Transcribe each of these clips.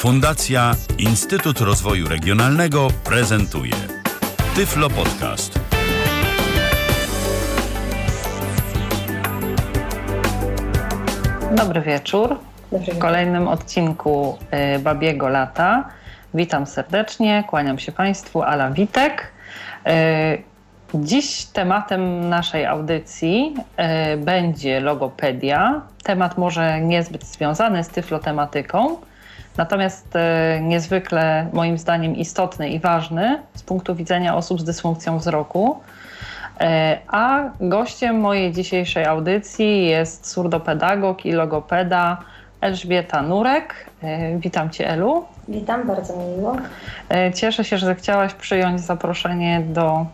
Fundacja Instytut Rozwoju Regionalnego prezentuje Tyflo Podcast. Dobry wieczór. W kolejnym odcinku y, Babiego Lata. Witam serdecznie, kłaniam się Państwu, Ala Witek. Y, Dziś tematem naszej audycji y, będzie logopedia. Temat może niezbyt związany z tyflotematyką, natomiast y, niezwykle moim zdaniem istotny i ważny z punktu widzenia osób z dysfunkcją wzroku. Y, a gościem mojej dzisiejszej audycji jest surdopedagog i logopeda Elżbieta Nurek. Witam Cię, Elu. Witam, bardzo mi miło. Cieszę się, że zechciałaś przyjąć zaproszenie do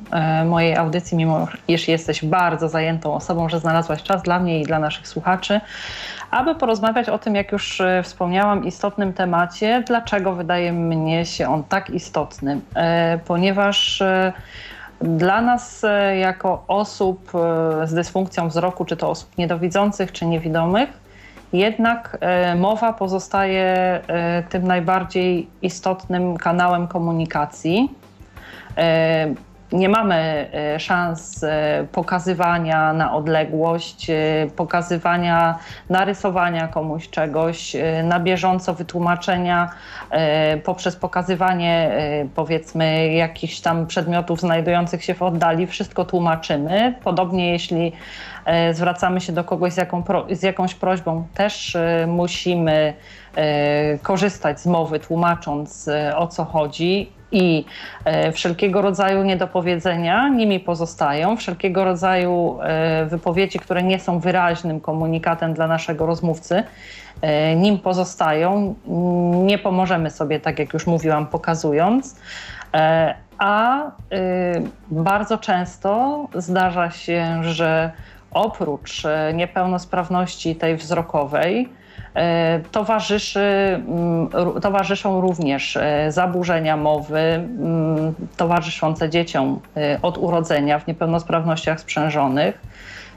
mojej audycji, mimo iż jesteś bardzo zajętą osobą, że znalazłaś czas dla mnie i dla naszych słuchaczy, aby porozmawiać o tym, jak już wspomniałam, istotnym temacie, dlaczego wydaje mnie się on tak istotny. Ponieważ dla nas, jako osób z dysfunkcją wzroku, czy to osób niedowidzących, czy niewidomych, jednak mowa pozostaje tym najbardziej istotnym kanałem komunikacji. Nie mamy szans pokazywania na odległość, pokazywania, narysowania komuś czegoś, na bieżąco wytłumaczenia poprzez pokazywanie powiedzmy jakichś tam przedmiotów znajdujących się w oddali. Wszystko tłumaczymy. Podobnie jeśli zwracamy się do kogoś z, jaką, z jakąś prośbą, też musimy korzystać z mowy, tłumacząc o co chodzi i wszelkiego rodzaju niedopowiedzenia nimi pozostają, wszelkiego rodzaju wypowiedzi, które nie są wyraźnym komunikatem dla naszego rozmówcy, nim pozostają. Nie pomożemy sobie, tak jak już mówiłam, pokazując. A bardzo często zdarza się, że oprócz niepełnosprawności tej wzrokowej, towarzyszy, towarzyszą również zaburzenia mowy towarzyszące dzieciom od urodzenia w niepełnosprawnościach sprzężonych,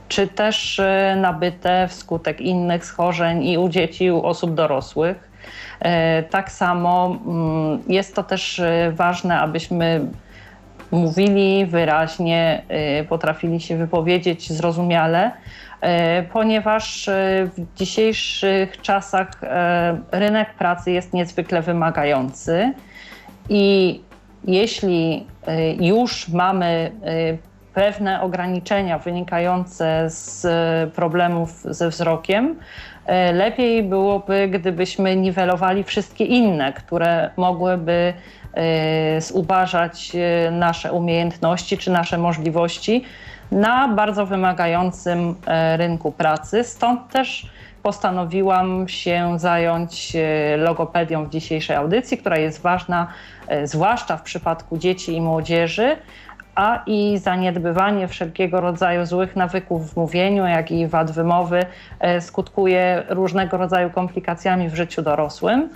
czy też nabyte wskutek innych schorzeń i u dzieci, i u osób dorosłych. Tak samo jest to też ważne, abyśmy mówili wyraźnie, potrafili się wypowiedzieć zrozumiale, ponieważ w dzisiejszych czasach rynek pracy jest niezwykle wymagający i jeśli już mamy pewne ograniczenia wynikające z problemów ze wzrokiem, lepiej byłoby, gdybyśmy niwelowali wszystkie inne, które mogłyby zubażać nasze umiejętności czy nasze możliwości na bardzo wymagającym rynku pracy. Stąd też postanowiłam się zająć logopedią w dzisiejszej audycji, która jest ważna, zwłaszcza w przypadku dzieci i młodzieży, a i zaniedbywanie wszelkiego rodzaju złych nawyków w mówieniu, jak i wad wymowy skutkuje różnego rodzaju komplikacjami w życiu dorosłym.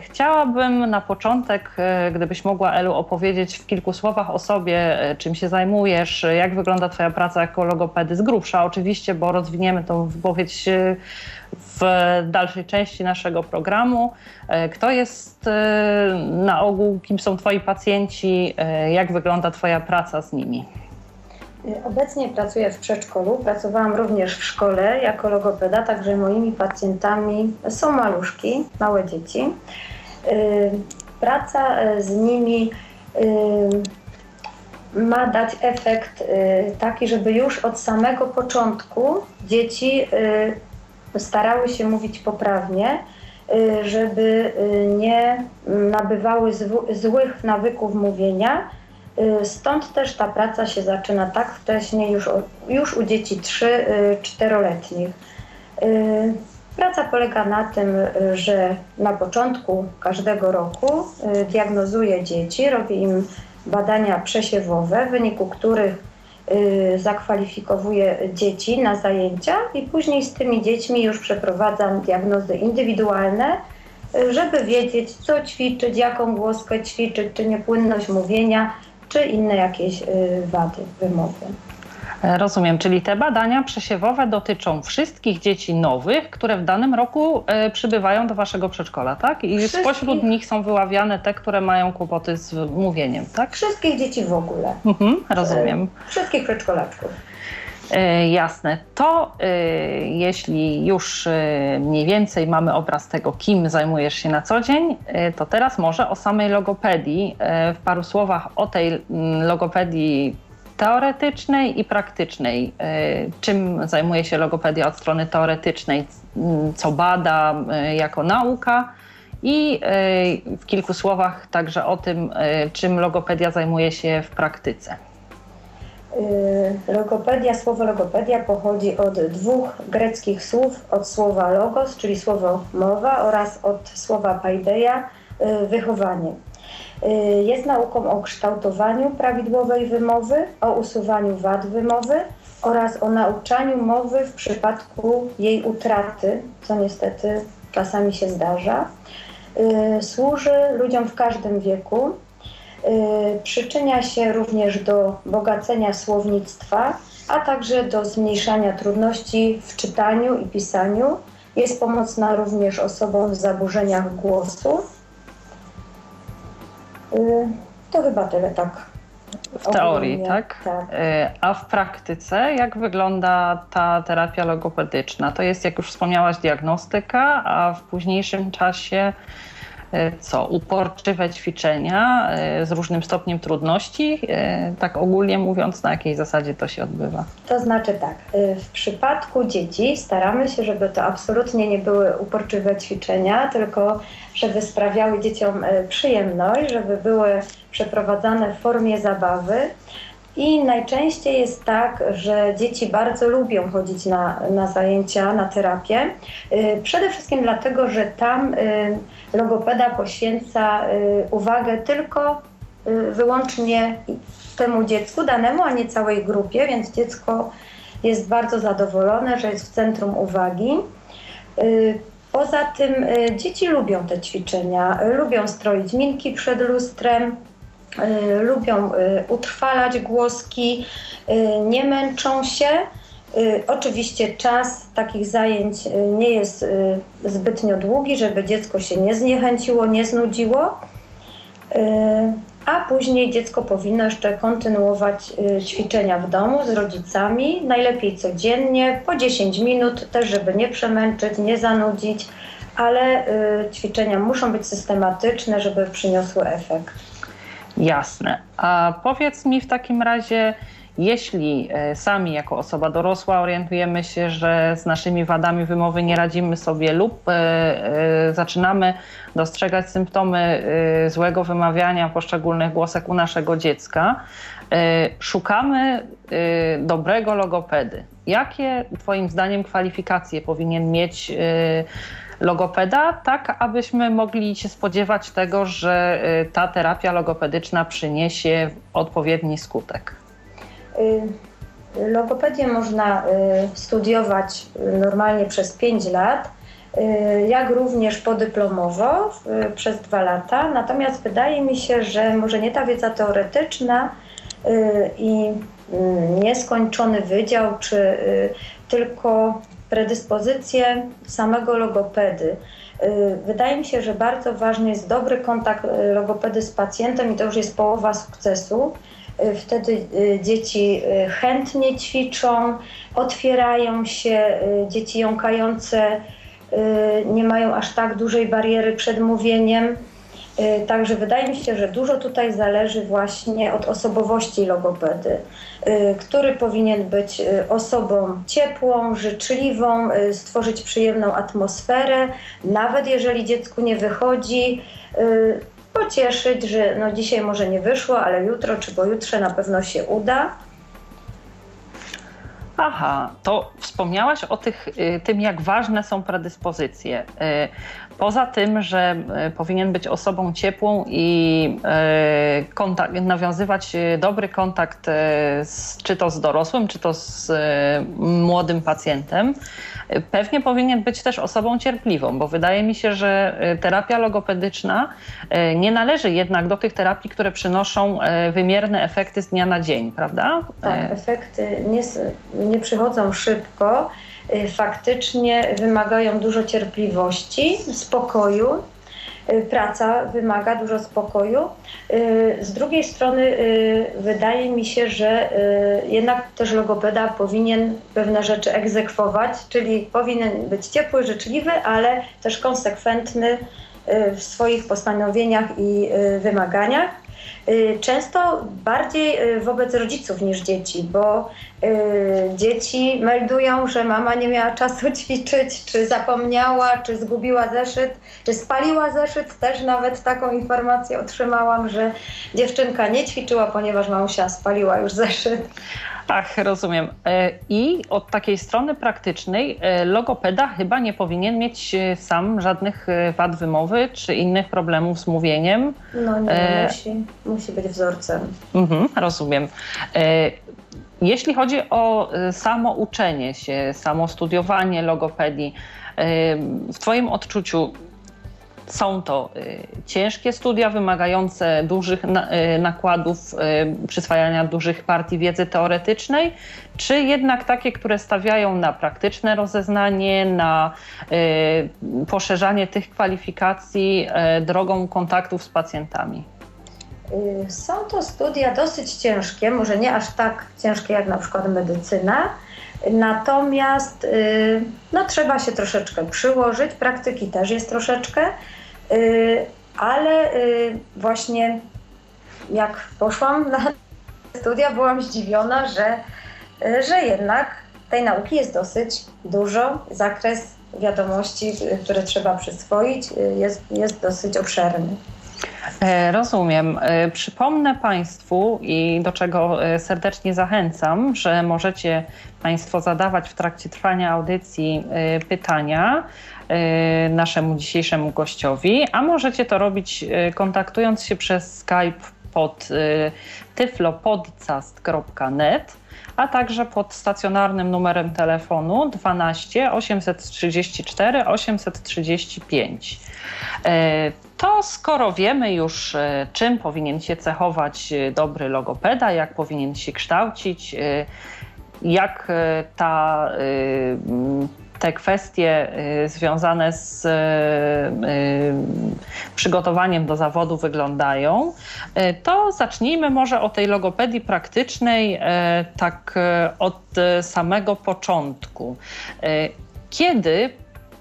Chciałabym na początek, gdybyś mogła, Elu, opowiedzieć w kilku słowach o sobie, czym się zajmujesz, jak wygląda Twoja praca jako logopedy z grubsza, oczywiście, bo rozwiniemy tą wypowiedź w dalszej części naszego programu. Kto jest na ogół, kim są Twoi pacjenci, jak wygląda Twoja praca z nimi? Obecnie pracuję w przedszkolu, pracowałam również w szkole jako logopeda, także moimi pacjentami są maluszki, małe dzieci. Praca z nimi ma dać efekt taki, żeby już od samego początku dzieci starały się mówić poprawnie, żeby nie nabywały złych nawyków mówienia. Stąd też ta praca się zaczyna tak wcześnie, już, już u dzieci 3-4-letnich. Praca polega na tym, że na początku każdego roku diagnozuję dzieci, robię im badania przesiewowe, w wyniku których zakwalifikowuję dzieci na zajęcia i później z tymi dziećmi już przeprowadzam diagnozy indywidualne, żeby wiedzieć, co ćwiczyć, jaką głoskę ćwiczyć, czy niepłynność mówienia, czy inne jakieś wady wymowy. Rozumiem, czyli te badania przesiewowe dotyczą wszystkich dzieci nowych, które w danym roku e, przybywają do waszego przedszkola, tak? I Wszystkich. spośród nich są wyławiane te, które mają kłopoty z mówieniem, tak? Wszystkich dzieci w ogóle, Mhm, rozumiem. wszystkich przedszkolaczków. E, jasne. To e, jeśli już e, mniej więcej mamy obraz tego, kim zajmujesz się na co dzień, e, to teraz może o samej logopedii. E, w paru słowach o tej mm, logopedii teoretycznej i praktycznej. E, czym zajmuje się logopedia od strony teoretycznej, m, co bada e, jako nauka i e, w kilku słowach także o tym, czym logopedia zajmuje się w praktyce. Y, Logopedia, słowo logopedia pochodzi od dwóch greckich słów, od słowa logos, czyli słowo mowa oraz od słowa paideia, y, wychowanie. Y, Jest nauką o kształtowaniu prawidłowej wymowy, o usuwaniu wad wymowy oraz o nauczaniu mowy w przypadku jej utraty, co niestety czasami się zdarza. Y, Służy ludziom w każdym wieku, Y, Przyczynia się również do bogacenia słownictwa, a także do zmniejszania trudności w czytaniu i pisaniu. Jest pomocna również osobom z zaburzeniach głosu. Y, To chyba tyle tak. W teorii, ogólnie. tak? Tak. E, A w praktyce jak wygląda ta terapia logopedyczna? To jest, jak już wspomniałaś, diagnostyka, a w późniejszym czasie co? Uporczywe ćwiczenia e, z różnym stopniem trudności? E, Tak ogólnie mówiąc, na jakiej zasadzie to się odbywa? To znaczy tak, w przypadku dzieci staramy się, żeby to absolutnie nie były uporczywe ćwiczenia, tylko żeby sprawiały dzieciom przyjemność, żeby były przeprowadzane w formie zabawy. I najczęściej jest tak, że dzieci bardzo lubią chodzić na, na zajęcia, na terapię. Y, Przede wszystkim dlatego, że tam y, logopeda poświęca y, uwagę tylko wyłącznie temu dziecku danemu, a nie całej grupie, więc dziecko jest bardzo zadowolone, że jest w centrum uwagi. Poza tym dzieci lubią te ćwiczenia, lubią stroić minki przed lustrem, lubią y, utrwalać głoski, y, nie męczą się. Y, Oczywiście czas takich zajęć y, nie jest y, zbytnio długi, żeby dziecko się nie zniechęciło, nie znudziło. Y, A później dziecko powinno jeszcze kontynuować y, ćwiczenia w domu z rodzicami, najlepiej codziennie, po 10 minut, też żeby nie przemęczyć, nie zanudzić, ale y, ćwiczenia muszą być systematyczne, żeby przyniosły efekt. Jasne. A powiedz mi w takim razie, jeśli e, sami jako osoba dorosła orientujemy się, że z naszymi wadami wymowy nie radzimy sobie lub e, e, zaczynamy dostrzegać symptomy złego wymawiania poszczególnych głosek u naszego dziecka, szukamy dobrego logopedy. Jakie Twoim zdaniem kwalifikacje powinien mieć logopeda, tak abyśmy mogli się spodziewać tego, że y, ta terapia logopedyczna przyniesie odpowiedni skutek. Y, Logopedię można y, studiować normalnie przez 5 lat, jak również podyplomowo przez 2 lata. Natomiast wydaje mi się, że może nie ta wiedza teoretyczna i y, nieskończony wydział, czy tylko predyspozycje samego logopedy. Y, Wydaje mi się, że bardzo ważny jest dobry kontakt y, logopedy z pacjentem i to już jest połowa sukcesu. Y, Wtedy dzieci chętnie ćwiczą, otwierają się, dzieci jąkające nie mają aż tak dużej bariery przed mówieniem. Y, Także wydaje mi się, że dużo tutaj zależy właśnie od osobowości logopedy, y, który powinien być y, osobą ciepłą, życzliwą, stworzyć przyjemną atmosferę, nawet jeżeli dziecku nie wychodzi, pocieszyć, że no dzisiaj może nie wyszło, ale jutro czy pojutrze na pewno się uda. Aha, to wspomniałaś o tych, tym, jak ważne są predyspozycje. Poza tym, że y, powinien być osobą ciepłą i kontakt, nawiązywać dobry kontakt z, czy to z dorosłym, czy to z młodym pacjentem, pewnie powinien być też osobą cierpliwą, bo wydaje mi się, że terapia logopedyczna nie należy jednak do tych terapii, które przynoszą wymierne efekty z dnia na dzień, prawda? Tak, efekty nie, nie przychodzą szybko, faktycznie wymagają dużo cierpliwości, spokoju. Y, praca wymaga dużo spokoju. Y, z drugiej strony wydaje mi się, że jednak też logopeda powinien pewne rzeczy egzekwować, czyli powinien być ciepły, życzliwy, ale też konsekwentny w swoich postanowieniach i wymaganiach. Y, często bardziej y, wobec rodziców niż dzieci, bo y, dzieci meldują, że mama nie miała czasu ćwiczyć, czy zapomniała, czy zgubiła zeszyt, czy spaliła zeszyt. Też nawet taką informację otrzymałam, że dziewczynka nie ćwiczyła, ponieważ mamusia spaliła już zeszyt. Tak, rozumiem. E, I od takiej strony praktycznej e, logopeda chyba nie powinien mieć e, sam żadnych wad wymowy czy innych problemów z mówieniem. No nie, e... musi, musi być wzorcem. Mhm, rozumiem. Jeśli chodzi o samo uczenie się, samo studiowanie logopedii, w Twoim odczuciu są to y, ciężkie studia wymagające dużych y, nakładów y, przyswajania dużych partii wiedzy teoretycznej, czy jednak takie, które stawiają na praktyczne rozeznanie, na poszerzanie tych kwalifikacji drogą kontaktów z pacjentami? Są to studia dosyć ciężkie, może nie aż tak ciężkie jak na przykład medycyna, Natomiast no, trzeba się troszeczkę przyłożyć, praktyki też jest troszeczkę, Y, ale y, właśnie jak poszłam na studia, byłam zdziwiona, że, y, że jednak tej nauki jest dosyć dużo. Zakres wiadomości, które trzeba przyswoić, jest, jest dosyć obszerny. E, rozumiem. E, przypomnę Państwu i do czego e, serdecznie zachęcam, że możecie Państwo zadawać w trakcie trwania audycji pytania naszemu dzisiejszemu gościowi, a możecie to robić kontaktując się przez Skype pod tyflopodcast.net a także pod stacjonarnym numerem telefonu 12 834 835. To skoro wiemy już, e, czym powinien się cechować e, dobry logopeda, jak powinien się kształcić, e, jak ta, te kwestie związane z przygotowaniem do zawodu wyglądają, to zacznijmy może o tej logopedii praktycznej tak od samego początku. Kiedy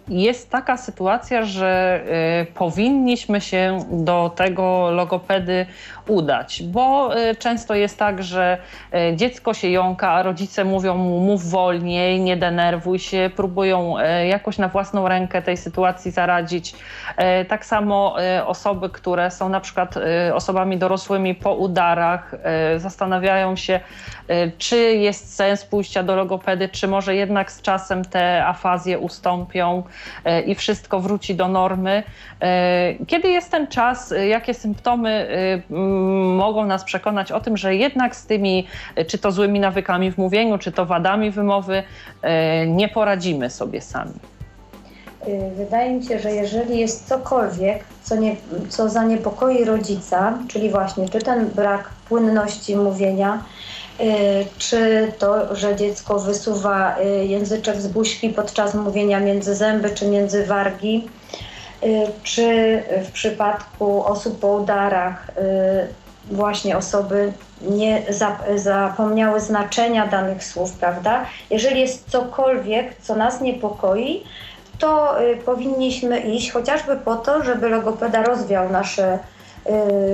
jest taka sytuacja, że y, powinniśmy się do tego logopedy udać, bo y, często jest tak, że y, dziecko się jąka, a rodzice mówią mu mów wolniej, nie denerwuj się, próbują jakoś na własną rękę tej sytuacji zaradzić. Tak samo osoby, które są na przykład osobami dorosłymi po udarach, zastanawiają się, czy jest sens pójścia do logopedy, czy może jednak z czasem te afazje ustąpią i wszystko wróci do normy. Kiedy jest ten czas, jakie symptomy mogą nas przekonać o tym, że jednak z tymi, czy to złymi nawykami w mówieniu, czy to wadami wymowy, e, nie poradzimy sobie sami. Wydaje mi się, że jeżeli jest cokolwiek, co, nie, co zaniepokoi rodzica, czyli właśnie czy ten brak płynności mówienia, czy to, że dziecko wysuwa y, języczek z buźki podczas mówienia między zęby czy między wargi, czy w przypadku osób po udarach właśnie osoby nie zapomniały znaczenia danych słów, prawda? Jeżeli jest cokolwiek, co nas niepokoi, to y, powinniśmy iść chociażby po to, żeby logopeda rozwiał nasze y,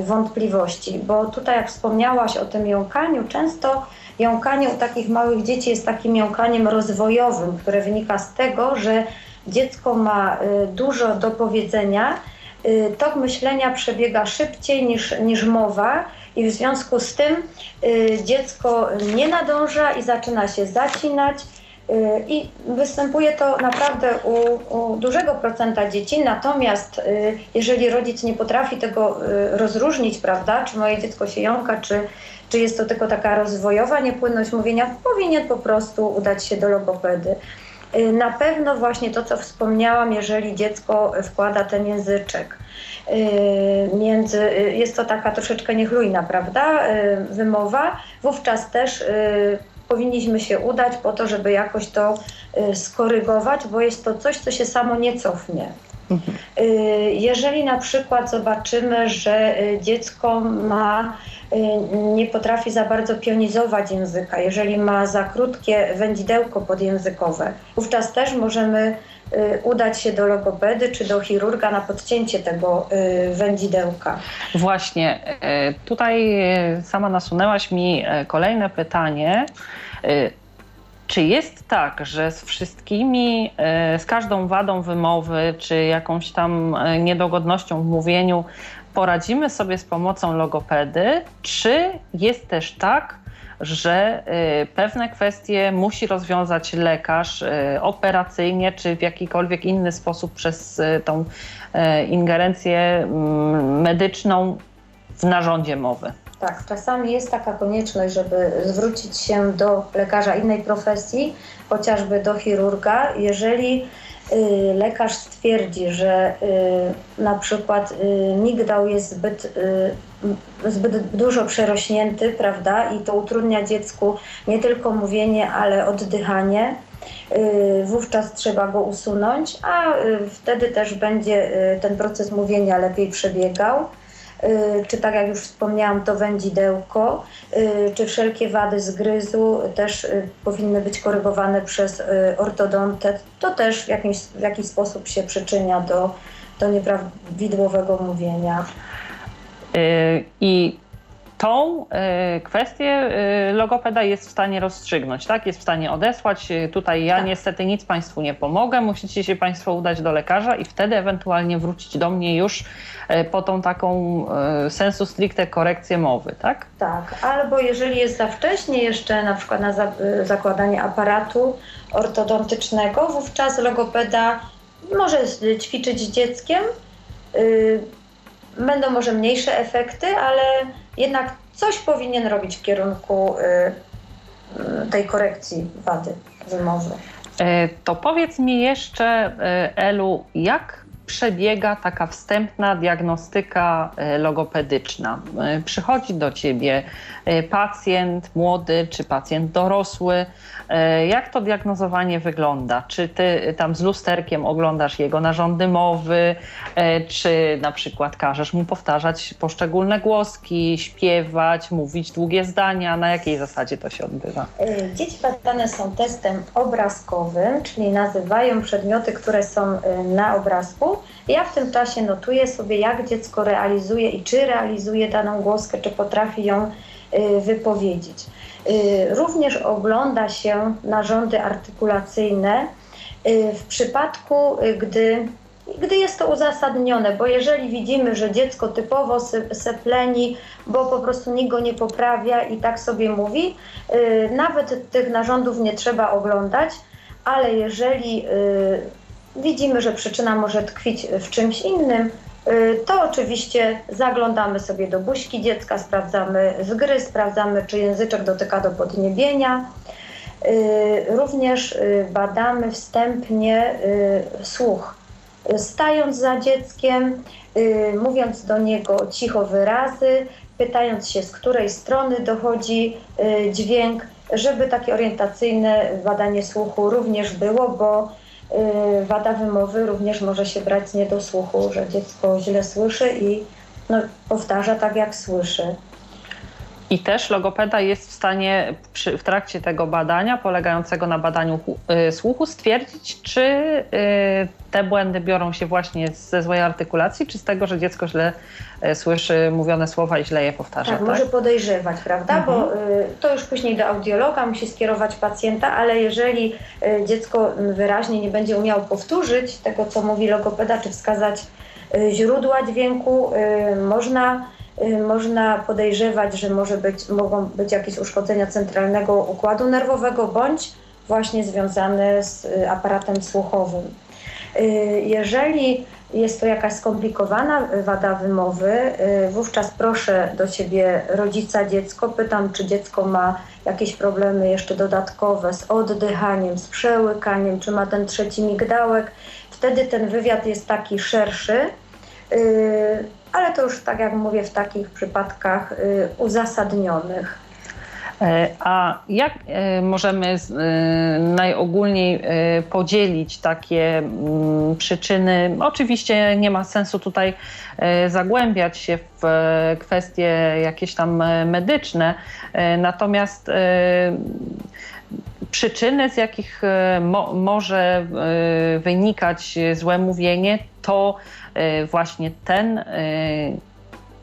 wątpliwości, bo tutaj jak wspomniałaś o tym jąkaniu, często jąkanie u takich małych dzieci jest takim jąkaniem rozwojowym, które wynika z tego, że dziecko ma y, dużo do powiedzenia, tok myślenia przebiega szybciej niż, niż mowa i w związku z tym dziecko nie nadąża i zaczyna się zacinać Y, I występuje to naprawdę u, u, dużego procenta dzieci, natomiast y, jeżeli rodzic nie potrafi tego y, rozróżnić, prawda, czy moje dziecko się jąka, czy, czy jest to tylko taka rozwojowa niepłynność mówienia, powinien po prostu udać się do logopedy. Na pewno właśnie to, co wspomniałam, jeżeli dziecko wkłada ten języczek, między, jest to taka troszeczkę niechlujna, prawda, wymowa, wówczas też powinniśmy się udać po to, żeby jakoś to y, skorygować, bo jest to coś, co się samo nie cofnie. Mhm. Y, jeżeli na przykład zobaczymy, że y, dziecko ma, nie potrafi za bardzo pionizować języka, jeżeli ma za krótkie wędzidełko podjęzykowe, wówczas też możemy udać się do logopedy czy do chirurga na podcięcie tego wędzidełka. Właśnie, tutaj sama nasunęłaś mi kolejne pytanie. Y, czy jest tak, że z wszystkimi, y, z każdą wadą wymowy, czy jakąś tam y, niedogodnością w mówieniu poradzimy sobie z pomocą logopedy, czy jest też tak, że pewne kwestie musi rozwiązać lekarz operacyjnie, czy w jakikolwiek inny sposób przez tą ingerencję mm, medyczną w narządzie mowy? Tak, czasami jest taka konieczność, żeby zwrócić się do lekarza innej profesji, chociażby do chirurga, jeżeli y, lekarz stwierdzi, że y, na przykład y, migdał jest zbyt, zbyt dużo przerośnięty, prawda, i to utrudnia dziecku nie tylko mówienie, ale oddychanie, wówczas trzeba go usunąć, a wtedy też będzie ten proces mówienia lepiej przebiegał. Y, czy tak jak już wspomniałam, to wędzidełko, y, czy wszelkie wady zgryzu też y, powinny być korygowane przez ortodontę. To też w jakiś, w jakiś sposób się przyczynia do, do nieprawidłowego mówienia. I tą y, kwestię y, logopeda jest w stanie rozstrzygnąć, tak? Jest w stanie odesłać. Tutaj ja tak. niestety nic Państwu nie pomogę, musicie się Państwo udać do lekarza i wtedy ewentualnie wrócić do mnie już y, po tą taką sensu stricte korekcję mowy, tak? Tak, albo jeżeli jest za wcześnie jeszcze na przykład na zakładanie aparatu ortodontycznego, wówczas logopeda może ćwiczyć z dzieckiem, będą może mniejsze efekty, ale jednak coś powinien robić w kierunku y, tej korekcji wady wymowy. E, to powiedz mi jeszcze, e, Elu, jak przebiega taka wstępna diagnostyka e, logopedyczna? Przychodzi do ciebie pacjent młody czy pacjent dorosły E, jak to diagnozowanie wygląda? Czy ty tam z lusterkiem oglądasz jego narządy mowy, e, czy na przykład każesz mu powtarzać poszczególne głoski, śpiewać, mówić długie zdania? Na jakiej zasadzie to się odbywa? E, dzieci badane są testem obrazkowym, czyli nazywają przedmioty, które są na obrazku. Ja w tym czasie notuję sobie, jak dziecko realizuje i czy realizuje daną głoskę, czy potrafi ją wypowiedzieć. Y, również ogląda się narządy artykulacyjne y, w przypadku, y, gdy, gdy jest to uzasadnione, bo jeżeli widzimy, że dziecko typowo sepleni, bo po prostu nikt go nie poprawia i tak sobie mówi, nawet tych narządów nie trzeba oglądać, ale jeżeli widzimy, że przyczyna może tkwić w czymś innym, Y, to oczywiście zaglądamy sobie do buźki dziecka, sprawdzamy zgry, sprawdzamy, czy języczek dotyka do podniebienia. Y, również y, badamy wstępnie słuch. Stając za dzieckiem, mówiąc do niego cicho wyrazy, pytając się, z której strony dochodzi dźwięk, żeby takie orientacyjne badanie słuchu również było, bo wada wymowy również może się brać nie do słuchu, że dziecko źle słyszy i no, powtarza tak, jak słyszy. I też logopeda jest w stanie przy, w trakcie tego badania, polegającego na badaniu y, słuchu, stwierdzić, czy y, te błędy biorą się właśnie ze złej artykulacji, czy z tego, że dziecko źle y, słyszy mówione słowa i źle je powtarza. Tak, tak? może podejrzewać, prawda? Mhm. Bo to już później do audiologa musi skierować pacjenta, ale jeżeli dziecko wyraźnie nie będzie umiało powtórzyć tego, co mówi logopeda, czy wskazać źródła dźwięku, można Y, można podejrzewać, że może być, mogą być jakieś uszkodzenia centralnego układu nerwowego bądź właśnie związane z y, aparatem słuchowym. Y, jeżeli jest to jakaś skomplikowana wada wymowy, wówczas proszę do siebie rodzica dziecko, pytam, czy dziecko ma jakieś problemy jeszcze dodatkowe z oddychaniem, z przełykaniem, czy ma ten trzeci migdałek. Wtedy ten wywiad jest taki szerszy ale to już tak jak mówię w takich przypadkach y, uzasadnionych. E, a jak e, możemy e, najogólniej podzielić takie mm, przyczyny? Oczywiście nie ma sensu tutaj zagłębiać się w kwestie jakieś tam medyczne, natomiast przyczyny, z jakich mo może wynikać złe mówienie, to właśnie ten e,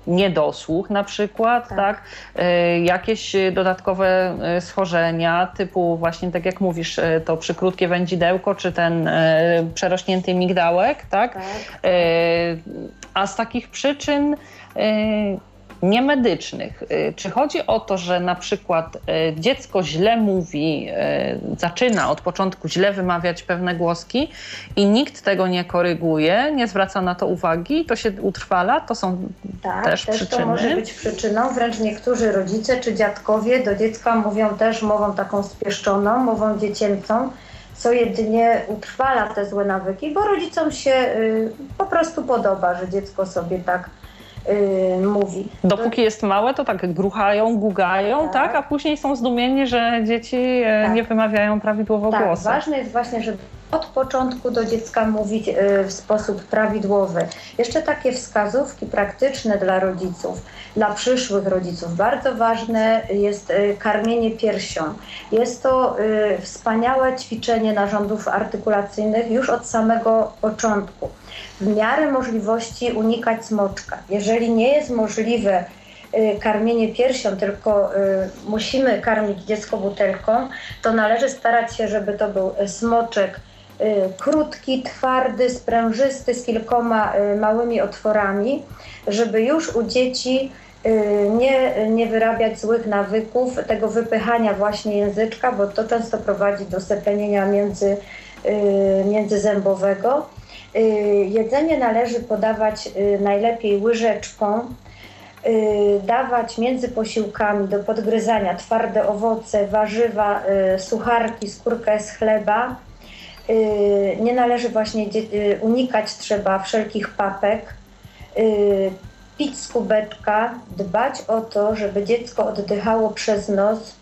niedosłuch na przykład, tak. tak. E, jakieś dodatkowe schorzenia typu właśnie tak jak mówisz, to przykrótkie wędzidełko, czy ten przerośnięty migdałek, tak? tak. A z takich przyczyn niemedycznych. Y, czy chodzi o to, że na przykład y, dziecko źle mówi, y, zaczyna od początku źle wymawiać pewne głoski i nikt tego nie koryguje, nie zwraca na to uwagi, to się utrwala? To są tak, też, też przyczyny? to może być przyczyną. Wręcz niektórzy rodzice czy dziadkowie do dziecka mówią też mową taką spieszczoną, mową dziecięcą, co jedynie utrwala te złe nawyki, bo rodzicom się y, po prostu podoba, że dziecko sobie tak yy, mówi. Dopóki jest małe, to tak gruchają, gugają, tak, tak a później są zdumieni, że dzieci e, tak. nie wymawiają prawidłowo tak, głosu. Ważne jest właśnie, żeby od początku do dziecka mówić e, w sposób prawidłowy. Jeszcze takie wskazówki praktyczne dla rodziców, dla przyszłych rodziców. Bardzo ważne jest e, karmienie piersią. Jest to wspaniałe ćwiczenie narządów artykulacyjnych już od samego początku w miarę możliwości unikać smoczka. Jeżeli nie jest możliwe y, karmienie piersią, tylko y, musimy karmić dziecko butelką, to należy starać się, żeby to był smoczek y, krótki, twardy, sprężysty, z kilkoma małymi otworami, żeby już u dzieci nie, nie wyrabiać złych nawyków, tego wypychania właśnie języczka, bo to często prowadzi do seplenienia między, międzyzębowego. Y, jedzenie należy podawać y, najlepiej łyżeczką, y, dawać między posiłkami do podgryzania twarde owoce, warzywa, sucharki, skórkę z chleba. Nie należy właśnie unikać trzeba wszelkich papek, pić z kubeczka, dbać o to, żeby dziecko oddychało przez nos,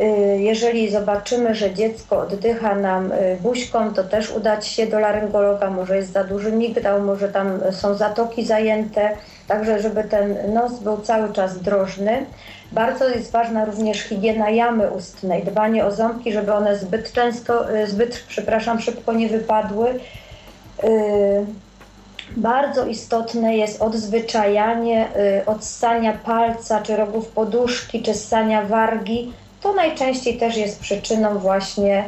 Y, jeżeli zobaczymy, że dziecko oddycha nam y, buźką, to też udać się do laryngologa, może jest za duży migdał, może tam są zatoki zajęte, także żeby ten nos był cały czas drożny. Bardzo jest ważna również higiena jamy ustnej, dbanie o ząbki, żeby one zbyt często, y, zbyt, przepraszam, szybko nie wypadły. Bardzo istotne jest odzwyczajanie od ssania palca, czy rogów poduszki, czy ssania wargi to najczęściej też jest przyczyną właśnie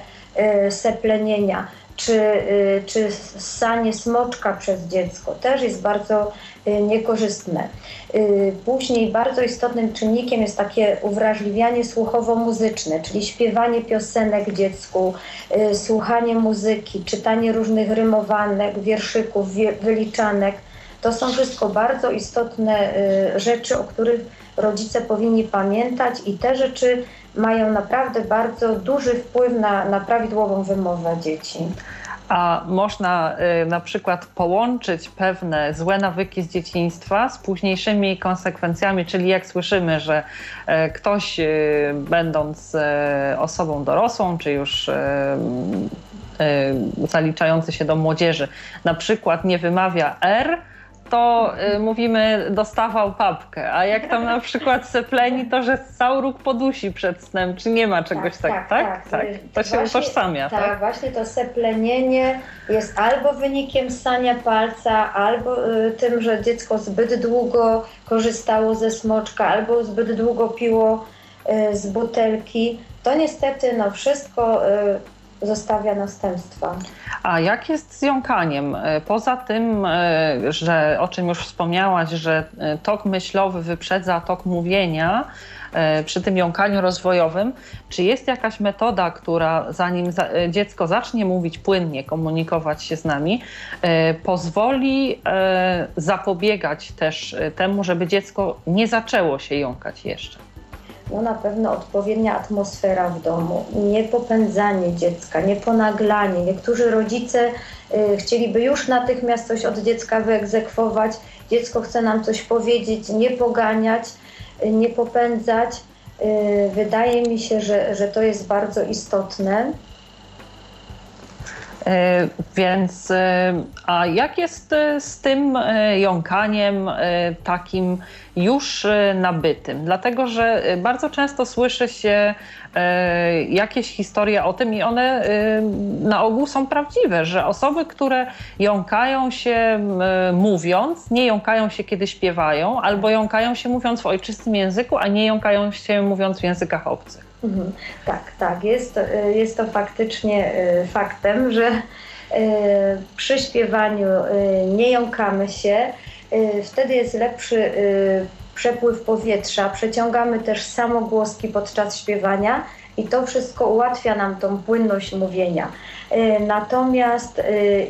y, seplenienia czy, y, czy ssanie smoczka przez dziecko też jest bardzo y, niekorzystne. Później bardzo istotnym czynnikiem jest takie uwrażliwianie słuchowo-muzyczne, czyli śpiewanie piosenek dziecku, słuchanie muzyki, czytanie różnych rymowanek, wierszyków, wyliczanek. To są wszystko bardzo istotne rzeczy, o których rodzice powinni pamiętać i te rzeczy mają naprawdę bardzo duży wpływ na, na prawidłową wymowę dzieci. A można y, na przykład połączyć pewne złe nawyki z dzieciństwa z późniejszymi konsekwencjami, czyli jak słyszymy, że y, ktoś y, będąc y, osobą dorosłą, czy już y, zaliczający się do młodzieży, na przykład nie wymawia R, to y, mówimy dostawał papkę, a jak tam na przykład sepleni, to że cały róg podusi przed snem, czy nie ma czegoś tak, tak? tak, tak. To się właśnie, utożsamia, tak? Tak, właśnie to seplenienie jest albo wynikiem ssania palca, albo y, tym, że dziecko zbyt długo korzystało ze smoczka, albo zbyt długo piło y, z butelki. To niestety no wszystko y, zostawia następstwa. A jak jest z jąkaniem? E, poza tym, e, że o czym już wspomniałaś, że e, tok myślowy wyprzedza tok mówienia przy tym jąkaniu rozwojowym, czy jest jakaś metoda, która zanim dziecko zacznie mówić płynnie, komunikować się z nami, pozwoli zapobiegać też temu, żeby dziecko nie zaczęło się jąkać jeszcze? No na pewno odpowiednia atmosfera w domu, nie popędzanie dziecka, nie ponaglanie. Niektórzy rodzice y, chcieliby już natychmiast coś od dziecka wyegzekwować, dziecko chce nam coś powiedzieć, nie poganiać, y, nie popędzać. Y, wydaje mi się, że, że to jest bardzo istotne. E, więc, e, a jak jest e, z tym jąkaniem takim już nabytym? Dlatego, że bardzo często słyszy się jakieś historie o tym i one na ogół są prawdziwe, że osoby, które jąkają się mówiąc, nie jąkają się kiedy śpiewają, albo jąkają się mówiąc w ojczystym języku, a nie jąkają się mówiąc w językach obcych. Mhm. Tak, tak. Jest y, jest to faktycznie y, faktem, że y, przy śpiewaniu nie jąkamy się. Wtedy jest lepszy przepływ powietrza. Przeciągamy też samogłoski podczas śpiewania i to wszystko ułatwia nam tą płynność mówienia. Natomiast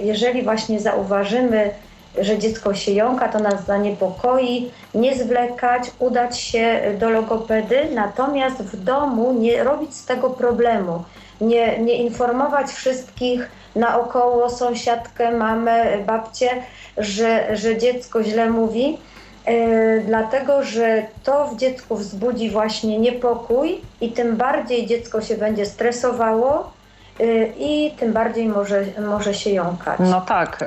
jeżeli właśnie zauważymy, że dziecko się jąka, to nas zaniepokoi, nie zwlekać, udać się do logopedy, natomiast w domu nie robić z tego problemu, nie, nie informować wszystkich naokoło, sąsiadkę, mamę, babcię, że, że dziecko źle mówi, yy, dlatego że to w dziecku wzbudzi właśnie niepokój i tym bardziej dziecko się będzie stresowało, i tym bardziej może, może się jąkać. No tak. Y,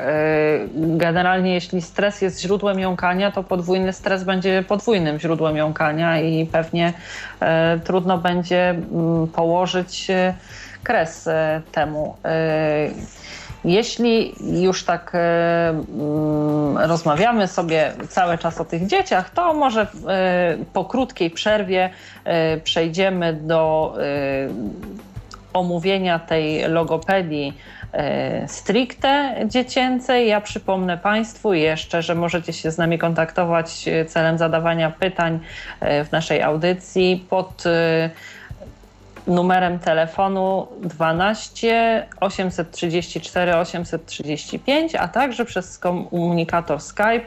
generalnie jeśli stres jest źródłem jąkania, to podwójny stres będzie podwójnym źródłem jąkania i pewnie y, trudno będzie mm, położyć kres temu. Jeśli już tak mm, rozmawiamy sobie cały czas o tych dzieciach, to może po krótkiej przerwie przejdziemy do omówienia tej logopedii e, stricte dziecięcej. Ja przypomnę Państwu jeszcze, że możecie się z nami kontaktować celem zadawania pytań e, w naszej audycji pod e, numerem telefonu 12 834 835, a także przez komunikator Skype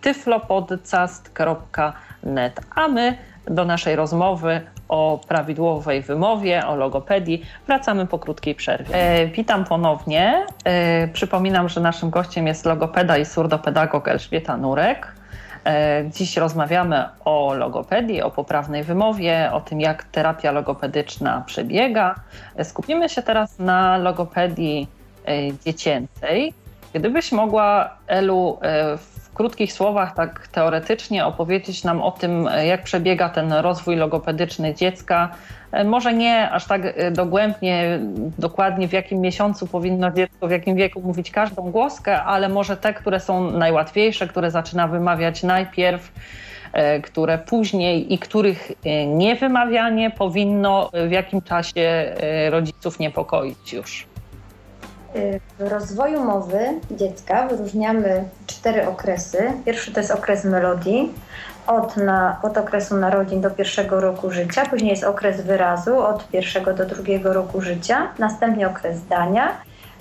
tyflopodcast.net. A my do naszej rozmowy o prawidłowej wymowie, o logopedii. Wracamy po krótkiej przerwie. E, witam ponownie. E, przypominam, że naszym gościem jest logopeda i surdopedagog Elżbieta Nurek. E, dziś rozmawiamy o logopedii, o poprawnej wymowie, o tym, jak terapia logopedyczna przebiega. E, skupimy się teraz na logopedii e, dziecięcej. Gdybyś mogła, Elu, e, krótkich słowach, tak teoretycznie opowiedzieć nam o tym, jak przebiega ten rozwój logopedyczny dziecka. E, może nie aż tak e, dogłębnie, dokładnie w jakim miesiącu powinno dziecko, w jakim wieku mówić każdą głoskę, ale może te, które są najłatwiejsze, które zaczyna wymawiać najpierw, e, które później i których niewymawianie powinno w jakim czasie rodziców niepokoić już. W rozwoju mowy dziecka wyróżniamy cztery okresy. Pierwszy to jest okres melodii, od, na, od okresu narodzin do pierwszego roku życia, później jest okres wyrazu od pierwszego do drugiego roku życia, następnie okres dania,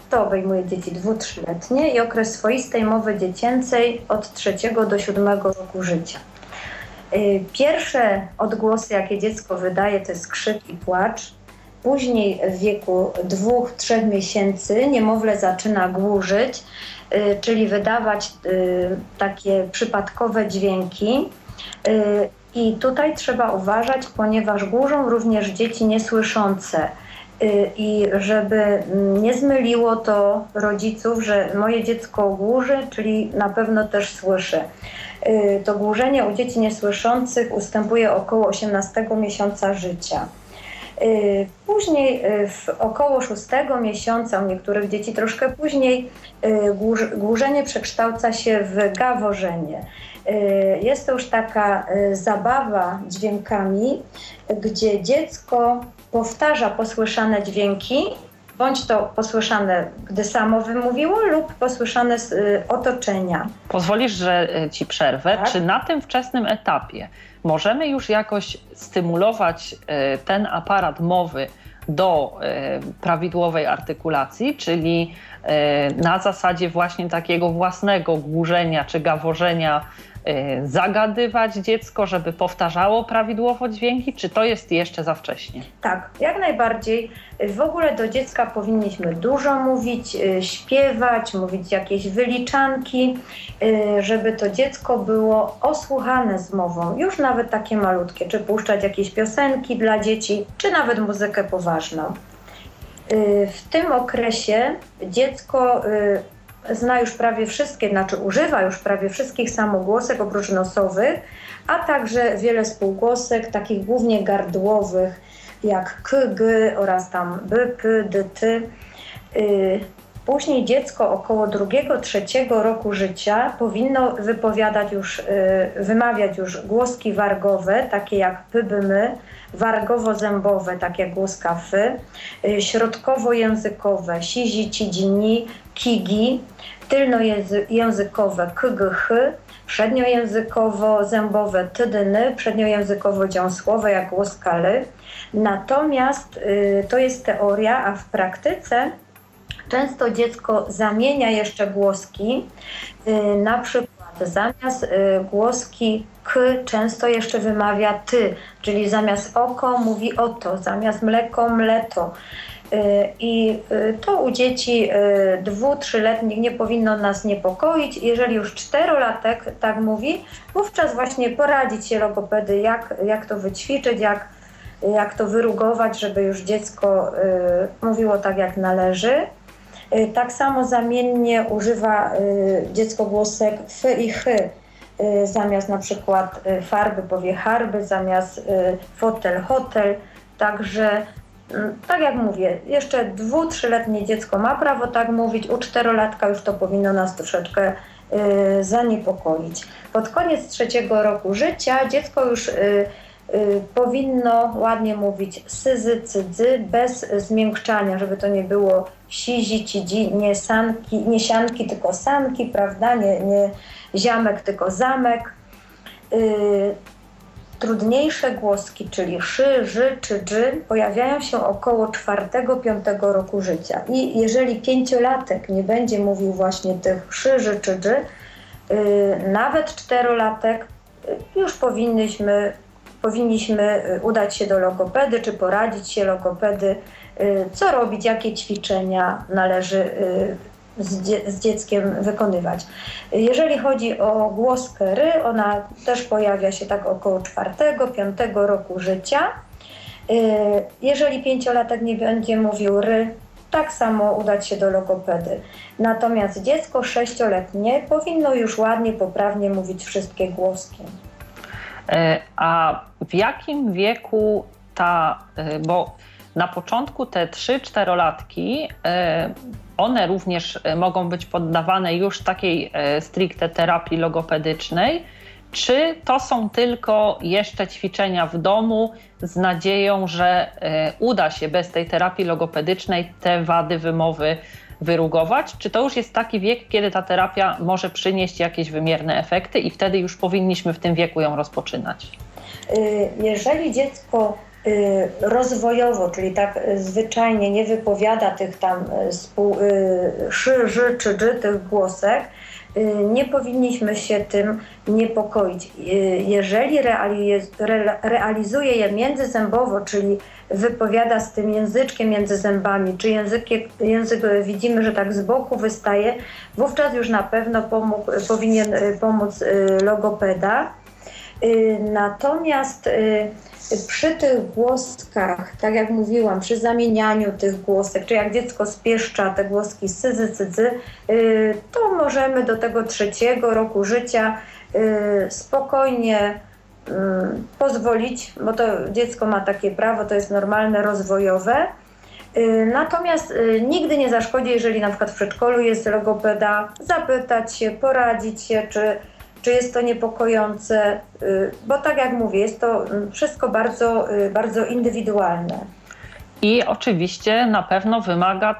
to obejmuje dzieci dwu-trzyletnie i okres swoistej mowy dziecięcej od trzeciego do siódmego roku życia. Y, pierwsze odgłosy, jakie dziecko wydaje, to jest krzyk i płacz. Później w wieku dwóch, trzech miesięcy niemowlę zaczyna głuszyć, y, czyli wydawać y, takie przypadkowe dźwięki. Y, I tutaj trzeba uważać, ponieważ głużą również dzieci niesłyszące. i żeby nie zmyliło to rodziców, że moje dziecko głuży, czyli na pewno też słyszy. To głużenie u dzieci niesłyszących ustępuje około 18 miesiąca życia. Y, później y, w około szóstego miesiąca, u niektórych dzieci troszkę później, y, głużenie przekształca się w gaworzenie. Jest to już taka zabawa dźwiękami, gdzie dziecko powtarza posłyszane dźwięki, bądź to posłyszane, gdy samo wymówiło, lub posłyszane z otoczenia. Pozwolisz, że ci przerwę. Tak? Czy na tym wczesnym etapie możemy już jakoś stymulować e, ten aparat mowy do e, prawidłowej artykulacji, czyli e, na zasadzie właśnie takiego własnego głużenia czy gaworzenia zagadywać dziecko, żeby powtarzało prawidłowo dźwięki, czy to jest jeszcze za wcześnie? Tak, jak najbardziej. W ogóle do dziecka powinniśmy dużo mówić, y, śpiewać, mówić jakieś wyliczanki, y, żeby to dziecko było osłuchane z mową, już nawet takie malutkie, czy puszczać jakieś piosenki dla dzieci, czy nawet muzykę poważną. W tym okresie dziecko zna już prawie wszystkie, znaczy używa już prawie wszystkich samogłosek oprócz nosowych, a także wiele spółgłosek, takich głównie gardłowych, jak k, g oraz tam b, p, d, t. Y, później dziecko około drugiego, trzeciego roku życia powinno wypowiadać już, y, wymawiać już głoski wargowe, takie jak p, b, my, wargowo-zębowe, takie jak głoska f, y, środkowo-językowe, sizi, cidini, kigi, tylnojęzykowe kgh, przedniojęzykowo-zębowe tydyny, przedniojęzykowo-dziąsłowe jak głoskale. Natomiast y, to jest teoria, a w praktyce często dziecko zamienia jeszcze głoski, y, na przykład zamiast y, głoski często jeszcze wymawia ty, czyli zamiast oko mówi oto, zamiast mleko mleto. Y, I y, to u dzieci y, dwu, trzyletnich nie powinno nas niepokoić. Jeżeli już czterolatek tak mówi, wówczas właśnie poradzić się logopedy, jak, jak to wyćwiczyć, jak, jak to wyrugować, żeby już dziecko mówiło tak, jak należy. Tak samo zamiennie używa dziecko głosek f i ch. Zamiast na przykład farby powie harby, zamiast fotel, hotel. Także Mm, tak jak mówię, jeszcze dwu, trzyletnie dziecko ma prawo tak mówić, u czterolatka już to powinno nas troszeczkę y, zaniepokoić. Pod koniec trzeciego roku życia dziecko już y, y, powinno ładnie mówić syzy, cydzy, bez zmiękczania, żeby to nie było sizi, cidzi, nie, sanki, nie sianki, tylko sanki, prawda, nie, nie ziamek, tylko zamek. Y, Trudniejsze głoski, czyli szy, ży czy dży, pojawiają się około czwartego, piątego roku życia. I jeżeli pięciolatek nie będzie mówił właśnie tych szy, ży czy dży, yy, nawet czterolatek, yy, już powinniśmy, powinniśmy y, udać się do logopedy, czy poradzić się logopedy, co robić, jakie ćwiczenia należy y, z, dzie z, dzieckiem wykonywać. Jeżeli chodzi o głoskę ry, ona też pojawia się tak około czwartego, piątego roku życia. Y, jeżeli pięciolatek nie będzie mówił ry, tak samo udać się do logopedy. Natomiast dziecko sześcioletnie powinno już ładnie, poprawnie mówić wszystkie głoski. E, a w jakim wieku ta, e, bo na początku te 3-4-latki one również e, mogą być poddawane już takiej e, stricte terapii logopedycznej, czy to są tylko jeszcze ćwiczenia w domu z nadzieją, że e, uda się bez tej terapii logopedycznej te wady wymowy wyrugować? Czy to już jest taki wiek, kiedy ta terapia może przynieść jakieś wymierne efekty i wtedy już powinniśmy w tym wieku ją rozpoczynać? Jeżeli dziecko rozwojowo, czyli tak zwyczajnie nie wypowiada tych tam y, spół, y, szy, ży czy dży, tych głosek, nie powinniśmy się tym niepokoić. Jeżeli realizuje je międzyzębowo, czyli wypowiada z tym języczkiem między zębami, czy językiem, język widzimy, że tak z boku wystaje, wówczas już na pewno pomógł, powinien pomóc logopeda. Natomiast przy tych głoskach, tak jak mówiłam, przy zamienianiu tych głosek, czy jak dziecko spieszcza te głoski syzy, cydzy, to możemy do tego trzeciego roku życia spokojnie pozwolić, bo to dziecko ma takie prawo, to jest normalne, rozwojowe. Natomiast nigdy nie zaszkodzi, jeżeli na przykład w przedszkolu jest logopeda, zapytać się, poradzić się, czy czy jest to niepokojące, y, bo tak jak mówię, jest to mm, wszystko bardzo, y, bardzo indywidualne. I oczywiście na pewno wymaga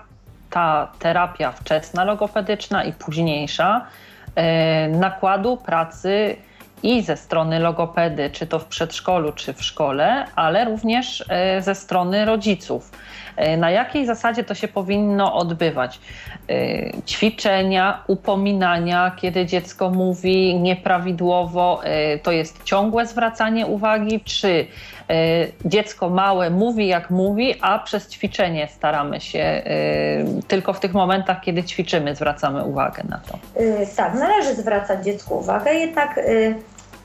ta terapia wczesna logopedyczna i późniejsza y, nakładu pracy i ze strony logopedy, czy to w przedszkolu, czy w szkole, ale również ze strony rodziców. E, na jakiej zasadzie to się powinno odbywać? E, ćwiczenia, upominania, kiedy dziecko mówi nieprawidłowo, e, to jest ciągłe zwracanie uwagi, czy dziecko małe mówi jak mówi, a przez ćwiczenie staramy się tylko w tych momentach, kiedy ćwiczymy, zwracamy uwagę na to. Tak, należy zwracać dziecku uwagę, jednak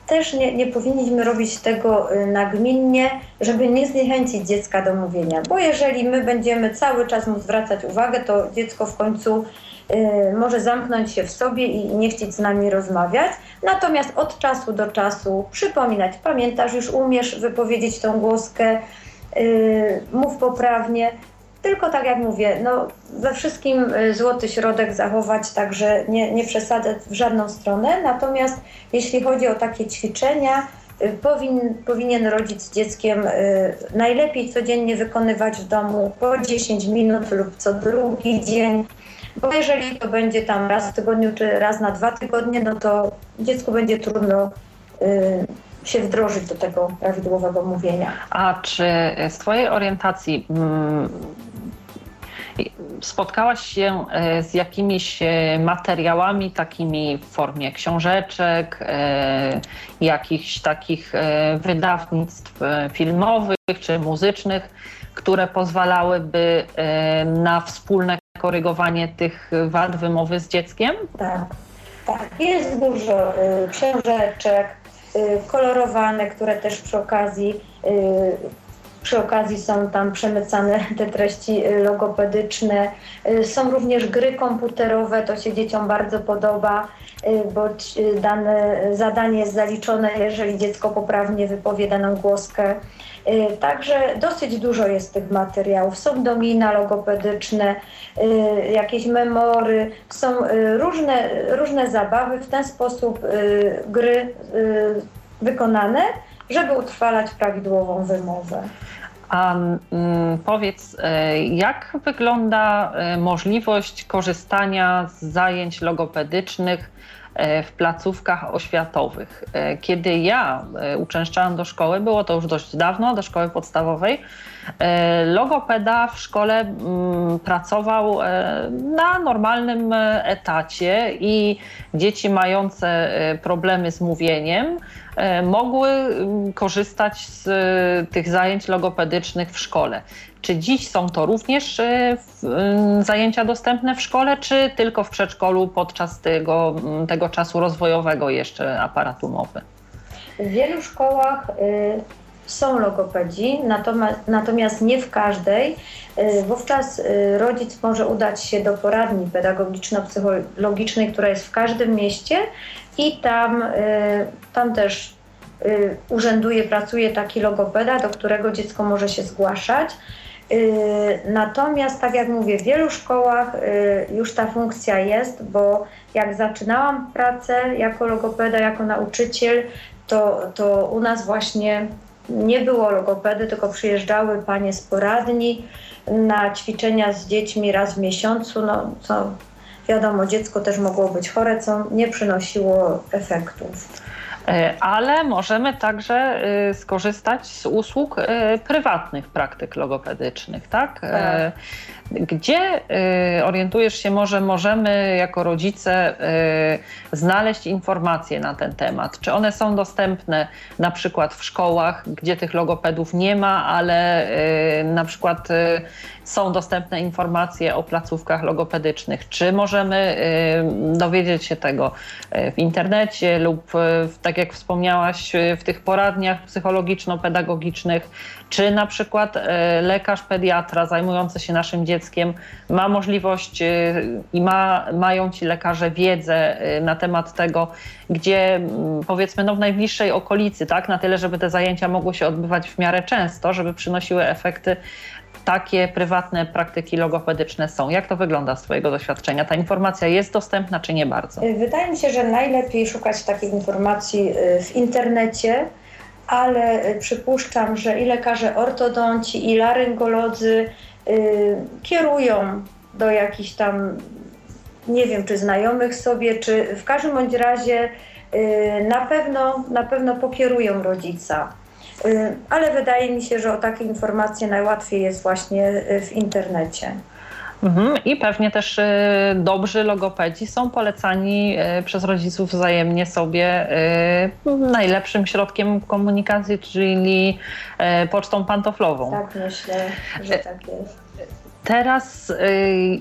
też nie, nie powinniśmy robić tego y, nagminnie, żeby nie zniechęcić dziecka do mówienia, bo jeżeli my będziemy cały czas mu zwracać uwagę, to dziecko w końcu y, może zamknąć się w sobie i nie chcieć z nami rozmawiać. Natomiast od czasu do czasu przypominać, pamiętasz, już umiesz wypowiedzieć tą głoskę, y, mów poprawnie, tylko tak jak mówię, no, we wszystkim y, złoty środek zachować, także nie, nie przesadzać w żadną stronę. Natomiast jeśli chodzi o takie ćwiczenia, y, powin, powinien rodzic z dzieckiem y, najlepiej codziennie wykonywać w domu po 10 minut lub co drugi dzień. Bo jeżeli to będzie tam raz w tygodniu czy raz na dwa tygodnie, no to dziecku będzie trudno się wdrożyć do tego prawidłowego mówienia. A czy z Twojej orientacji mm, spotkałaś się e, z jakimiś e, materiałami takimi w formie książeczek, e, jakichś takich wydawnictw filmowych czy muzycznych, które pozwalałyby na wspólne korygowanie tych wad wymowy z dzieckiem? Tak, tak. Jest dużo książeczek kolorowane, które też przy okazji przy okazji są tam przemycane te treści y, logopedyczne. Y, są również gry komputerowe, to się dzieciom bardzo podoba, y, bo dane zadanie jest zaliczone, jeżeli dziecko poprawnie wypowie daną głoskę. Także dosyć dużo jest tych materiałów. Są domina logopedyczne, jakieś memory, są różne, różne zabawy, w ten sposób gry wykonane żeby utrwalać prawidłową wymowę. A mm, powiedz, e, jak wygląda e, możliwość korzystania z zajęć logopedycznych w placówkach oświatowych? Kiedy ja uczęszczałam do szkoły, było to już dość dawno, do szkoły podstawowej, logopeda w szkole mm, pracował na normalnym etacie i dzieci mające problemy z mówieniem E, mogły mm, korzystać z e, tych zajęć logopedycznych w szkole. Czy dziś są to również e, mm, zajęcia dostępne w szkole, czy tylko w przedszkolu podczas tego, tego czasu rozwojowego jeszcze aparatu mowy? W wielu szkołach są logopedzi, natomiast, natomiast nie w każdej. Wówczas rodzic może udać się do poradni pedagogiczno-psychologicznej, która jest w każdym mieście i tam, tam też urzęduje, pracuje taki logopeda, do którego dziecko może się zgłaszać. Y, natomiast, tak jak mówię, w wielu szkołach już ta funkcja jest, bo jak zaczynałam pracę jako logopeda, jako nauczyciel, to, to u nas właśnie nie było logopedy, tylko przyjeżdżały panie z poradni na ćwiczenia z dziećmi raz w miesiącu, no, co Wiadomo, dziecko też mogło być chore, co nie przynosiło efektów. E, ale możemy także e, skorzystać z usług e, prywatnych praktyk logopedycznych, tak? tak. Gdzie orientujesz się, może możemy jako rodzice znaleźć informacje na ten temat? Czy one są dostępne na przykład w szkołach, gdzie tych logopedów nie ma, ale na przykład są dostępne informacje o placówkach logopedycznych? Czy możemy dowiedzieć się tego w internecie lub, tak jak wspomniałaś, w tych poradniach psychologiczno-pedagogicznych? Czy na przykład lekarz pediatra zajmujący się naszym dzieckiem ma możliwość i ma, mają ci lekarze wiedzę na temat tego, gdzie powiedzmy no, w najbliższej okolicy, tak, na tyle, żeby te zajęcia mogły się odbywać w miarę często, żeby przynosiły efekty takie prywatne praktyki logopedyczne są. Jak to wygląda z Twojego doświadczenia? Ta informacja jest dostępna, czy nie bardzo? Wydaje mi się, że najlepiej szukać takiej informacji y, w internecie, ale y, przypuszczam, że i lekarze ortodonci, i laryngolodzy y, kierują do jakichś tam, nie wiem, czy znajomych sobie, czy w każdym bądź razie na pewno, na pewno pokierują rodzica. Y, ale wydaje mi się, że o takie informacje najłatwiej jest właśnie y, w internecie. Mhm. I pewnie też y, dobrzy logopedzi są polecani przez rodziców wzajemnie sobie najlepszym środkiem komunikacji, czyli pocztą pantoflową. Tak, myślę, że tak jest. Teraz, y,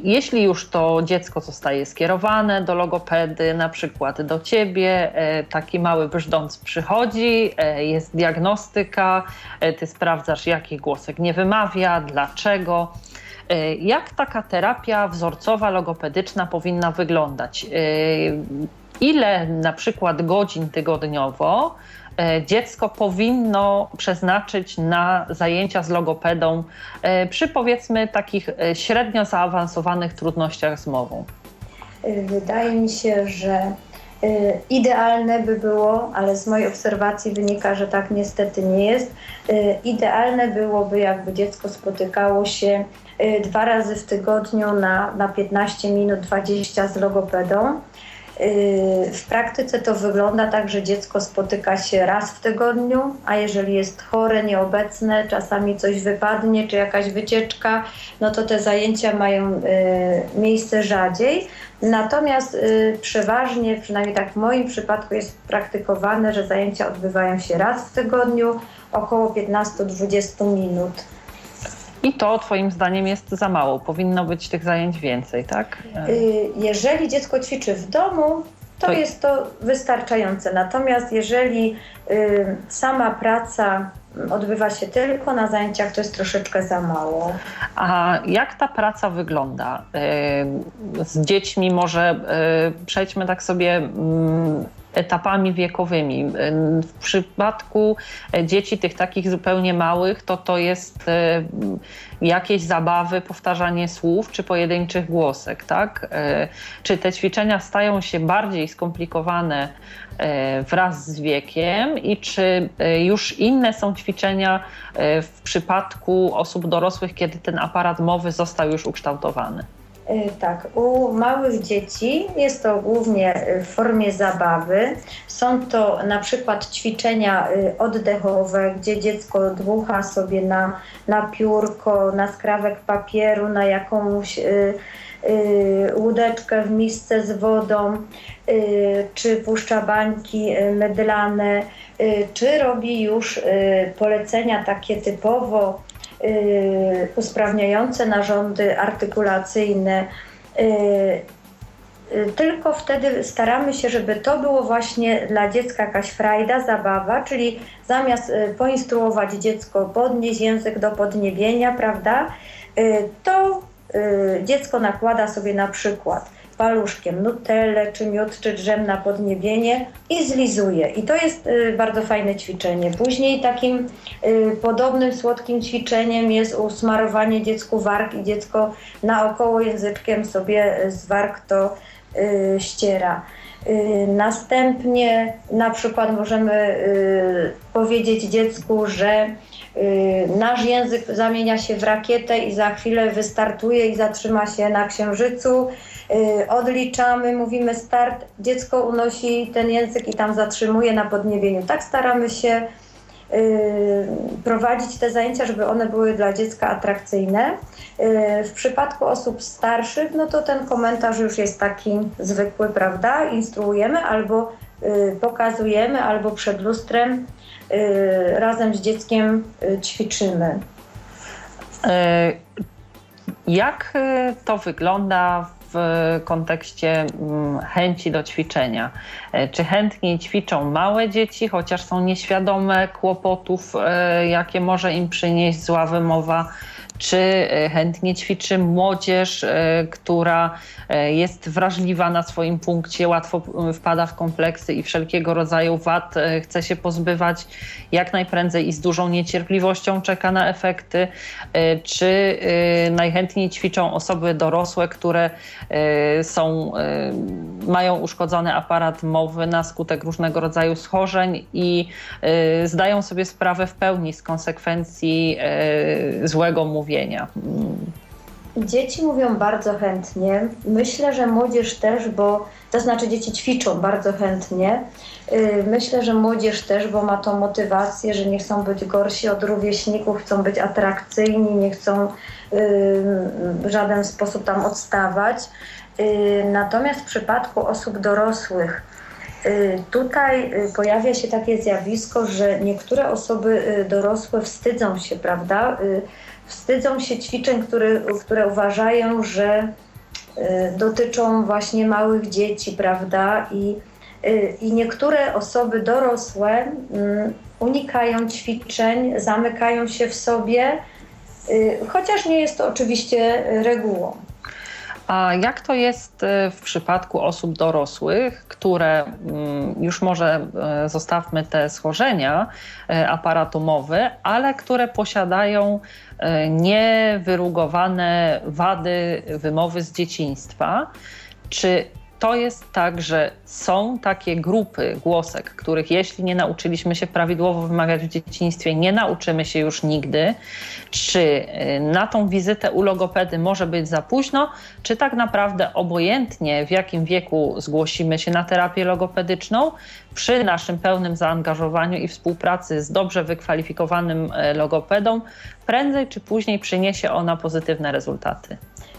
jeśli już to dziecko zostaje skierowane do logopedy, na przykład do ciebie, y, taki mały brzdąc przychodzi, y, jest diagnostyka, ty sprawdzasz, jaki głosek nie wymawia, dlaczego. Jak taka terapia wzorcowa, logopedyczna powinna wyglądać? Ile na przykład godzin tygodniowo dziecko powinno przeznaczyć na zajęcia z logopedą e, przy powiedzmy takich e, średnio zaawansowanych trudnościach z mową? Wydaje mi się, że idealne by było, ale z mojej obserwacji wynika, że tak niestety nie jest. Idealne byłoby, jakby dziecko spotykało się dwa razy w tygodniu na, na 15 minut 20 z logopedą. Yy, w praktyce to wygląda tak, że dziecko spotyka się raz w tygodniu, a jeżeli jest chore, nieobecne, czasami coś wypadnie, czy jakaś wycieczka, no to te zajęcia mają yy, miejsce rzadziej. Natomiast yy, przeważnie, przynajmniej tak w moim przypadku jest praktykowane, że zajęcia odbywają się raz w tygodniu, około 15-20 minut. I to Twoim zdaniem jest za mało. Powinno być tych zajęć więcej, tak? Y, jeżeli dziecko ćwiczy w domu, to, to... jest to wystarczające. Natomiast jeżeli y, sama praca odbywa się tylko na zajęciach, to jest troszeczkę za mało. A jak ta praca wygląda? Y, z dziećmi może przejdźmy tak sobie mm, etapami wiekowymi. W przypadku dzieci tych takich zupełnie małych, to to jest e, jakieś zabawy, powtarzanie słów czy pojedynczych głosek, tak? E, czy te ćwiczenia stają się bardziej skomplikowane e, wraz z wiekiem i czy już inne są ćwiczenia w przypadku osób dorosłych, kiedy ten aparat mowy został już ukształtowany? Y, tak, u małych dzieci jest to głównie w formie zabawy. Są to na przykład ćwiczenia y, oddechowe, gdzie dziecko dmucha sobie na, na piórko, na skrawek papieru, na jakąś y, łódeczkę w misce z wodą, czy puszcza bańki mydlane, czy robi już polecenia takie typowo Y, usprawniające narządy artykulacyjne. Y, y, tylko wtedy staramy się, żeby to było właśnie dla dziecka jakaś frajda, zabawa, czyli zamiast poinstruować dziecko podnieść język do podniebienia, prawda, to dziecko nakłada sobie na przykład paluszkiem nutellę, czy miód, czy drzem na podniebienie i zlizuje. I to jest y, bardzo fajne ćwiczenie. Później takim y, podobnym słodkim ćwiczeniem jest usmarowanie dziecku warg i dziecko naokoło języczkiem sobie z warg to y, ściera. Następnie na przykład możemy powiedzieć dziecku, że nasz język zamienia się w rakietę i za chwilę wystartuje i zatrzyma się na księżycu. Y, odliczamy, mówimy start, dziecko unosi ten język i tam zatrzymuje na podniebieniu. Tak staramy się prowadzić te zajęcia, żeby one były dla dziecka atrakcyjne. W przypadku osób starszych, no to ten komentarz już jest taki zwykły, prawda? Instruujemy albo pokazujemy, albo przed lustrem razem z dzieckiem ćwiczymy. Jak to wygląda w kontekście mm, chęci do ćwiczenia. E, czy chętnie ćwiczą małe dzieci, chociaż są nieświadome kłopotów, e, jakie może im przynieść zła wymowa? Czy e, chętnie ćwiczy młodzież, e, która e, jest wrażliwa na swoim punkcie, łatwo wpada w kompleksy i wszelkiego rodzaju wad chce się pozbywać jak najprędzej i z dużą niecierpliwością czeka na efekty, czy najchętniej ćwiczą osoby dorosłe, które są, mają uszkodzony aparat mowy na skutek różnego rodzaju schorzeń i zdają sobie sprawę w pełni z konsekwencji złego mówienia mówienia. Dzieci mówią bardzo chętnie. Myślę, że młodzież też, bo to znaczy dzieci ćwiczą bardzo chętnie. Y, myślę, że młodzież też, bo ma tą motywację, że nie chcą być gorsi od rówieśników, chcą być atrakcyjni, nie chcą y, w żaden sposób tam odstawać. Y, natomiast w przypadku osób dorosłych, Tutaj pojawia się takie zjawisko, że niektóre osoby dorosłe wstydzą się, prawda? Wstydzą się ćwiczeń, które, które uważają, że y, dotyczą właśnie małych dzieci, prawda? I, y, i niektóre osoby dorosłe unikają ćwiczeń, zamykają się w sobie, chociaż nie jest to oczywiście regułą. A jak to jest e, w przypadku osób dorosłych, które mm, już może e, zostawmy te schorzenia e, aparatu mowy, ale które posiadają niewyrugowane wady wymowy z dzieciństwa? Czy to jest tak, że są takie grupy głosek, których jeśli nie nauczyliśmy się prawidłowo wymawiać w dzieciństwie, nie nauczymy się już nigdy. Czy y, na tą wizytę u logopedy może być za późno, czy tak naprawdę obojętnie w jakim wieku zgłosimy się na terapię logopedyczną, przy naszym pełnym zaangażowaniu i współpracy z dobrze wykwalifikowanym e, logopedą, prędzej czy później przyniesie ona pozytywne rezultaty.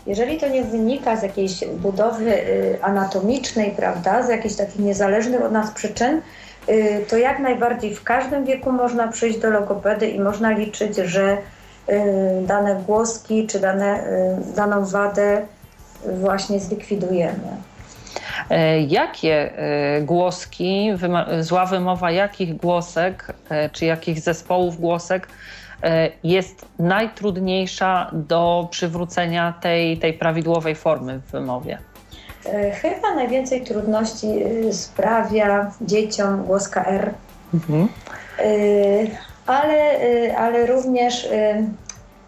Jeżeli to nie wynika z jakiejś budowy y, anatomicznej, prawda, z jakichś takich niezależnych od nas przyczyn, y, to jak najbardziej w każdym wieku można przyjść do logopedy i można liczyć, że y, dane głoski czy dane, daną wadę właśnie zlikwidujemy. E, jakie e, głoski, zła wymowa jakich głosek, e, czy jakich zespołów głosek jest najtrudniejsza do przywrócenia tej, tej prawidłowej formy w wymowie? Chyba najwięcej trudności e, sprawia dzieciom głoska R, mhm. Ale, ale również